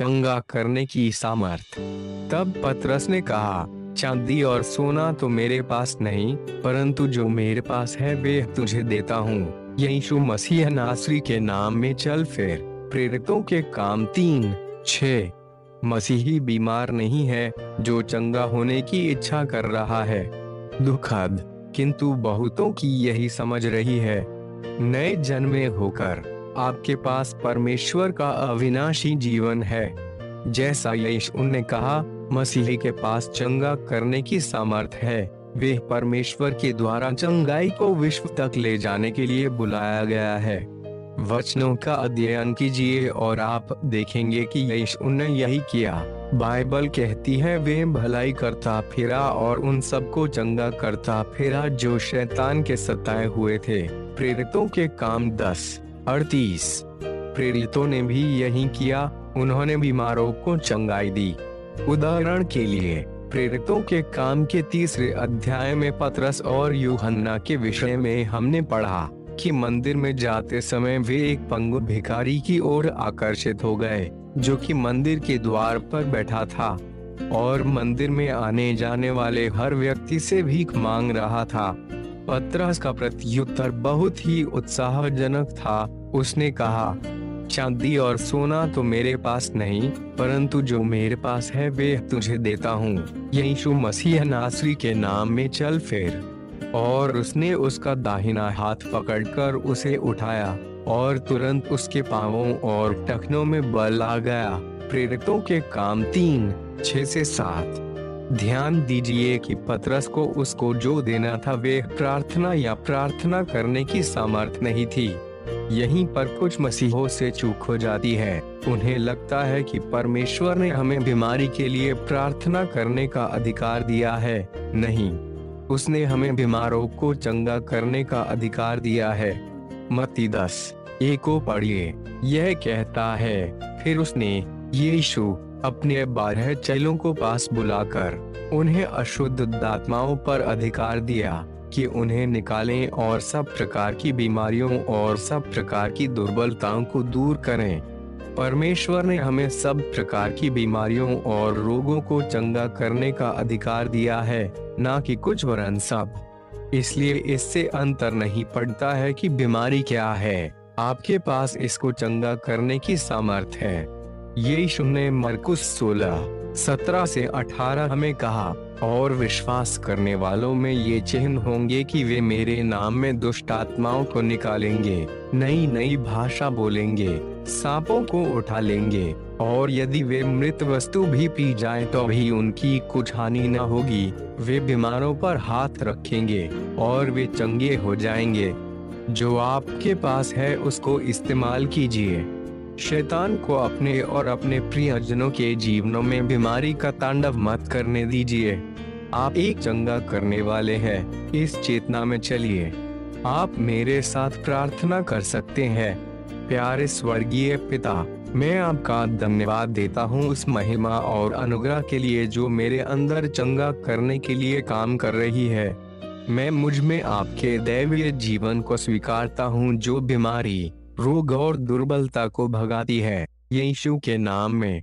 चंगा करने की सामर्थ। तब पतरस ने कहा, चांदी और सोना तो मेरे पास नहीं, परंतु जो मेरे पास है, वे तुझे देता हूँ। यीशु मसीह नासरी के नाम में चल फिर। प्रेरितों के काम तीन, छ। मसीही बीमार नहीं है, जो चंगा होने की इच्छा कर रहा है। दुखद किंतु बहुतों की यही समझ रही है। नए जन्मे होकर आपके पास परमेश्वर का अविनाशी जीवन है। जैसा यीशु ने कहा, मसीही के पास चंगा करने की सामर्थ है। वे परमेश्वर के द्वारा चंगाई को विश्व तक ले जाने के लिए बुलाया गया है। वचनों का अध्ययन कीजिए और आप देखेंगे कि यीशु ने यही किया। बाइबल कहती है, वे भलाई करता फिरा और उन सबको चंगा करता फिरा जो शैतान के सताए हुए थे। प्रेरितों के काम दस। अड़तीस। प्रेरितों ने भी यही किया, उन्होंने बीमारों को चंगाई दी। उदाहरण के लिए, प्रेरितों के काम के तीसरे अध्याय में पतरस और यूहन्ना के विषय में हमने पढ़ा कि मंदिर में जाते समय वे एक पंगु भिखारी की ओर आकर्षित हो गए, जो कि मंदिर के द्वार पर बैठा था और मंदिर में आने जाने वाले हर व्यक्ति से भीख मांग रहा था। पतरस का प्रत्युत्तर बहुत ही उत्साहजनक था उसने कहा, चांदी और सोना तो मेरे पास नहीं, परंतु जो मेरे पास है, वे तुझे देता हूँ। यीशु मसीह नासरी के नाम में चल फिर। और उसने उसका दाहिना हाथ पकड़कर उसे उठाया, और तुरंत उसके पावों और टखनों में बल आ गया। प्रेरितों के काम तीन, छह से सात। ध्यान दीजिए कि पतरस को उसको जो देना था, वे प्रार्थना या प्रार्थना करने की सामर्थ नहीं थी। यहीं पर कुछ मसीहों से चूक हो जाती है। उन्हें लगता है कि परमेश्वर ने हमें बीमारी के लिए प्रार्थना करने का अधिकार दिया है। नहीं, उसने हमें बीमारों को चंगा करने का अधिकार दिया है। मती दस एक पढ़िए। यह कहता है, फिर उसने यीशु अपने बारह चेलों को पास बुलाकर उन्हें अशुद्ध आत्माओं पर अधिकार दिया। कि उन्हें निकालें और सब प्रकार की बीमारियों और सब प्रकार की दुर्बलताओं को दूर करें। परमेश्वर ने हमें सब प्रकार की बीमारियों और रोगों को चंगा करने का अधिकार दिया है, न कि कुछ वरन सब। इसलिए इससे अंतर नहीं पड़ता है कि बीमारी क्या है। आपके पास इसको चंगा करने की सामर्थ है। यीशु ने मरकुस सोलह, सत्रह से अठारह हमें कहा और विश्वास करने वालों में ये चिन्ह होंगे कि वे मेरे नाम में दुष्ट आत्माओं को निकालेंगे, नई नई भाषा बोलेंगे, सांपों को उठा लेंगे, और यदि वे मृत वस्तु भी पी जाएँ तो भी उनकी कुछ हानि न होगी, वे बीमारों पर हाथ रखेंगे और वे चंगे हो जाएँगे। जो आपके पास है उसको इस्तेमाल कीजिए। शैतान को अपने और अपने प्रियजनों के जीवनों में बीमारी का तांडव मत करने दीजिए। आप एक चंगा करने वाले हैं। इस चेतना में चलिए। आप मेरे साथ प्रार्थना कर सकते हैं। प्यारे स्वर्गीय पिता, मैं आपका धन्यवाद देता हूँ उस महिमा और अनुग्रह के लिए जो मेरे अंदर चंगा करने के लिए काम कर रही है। मैं मुझमें आपके दैवीय जीवन को स्वीकारता हूँ जो बीमारी, रोग और दुर्बलता को भगाती है। यीशु के नाम में।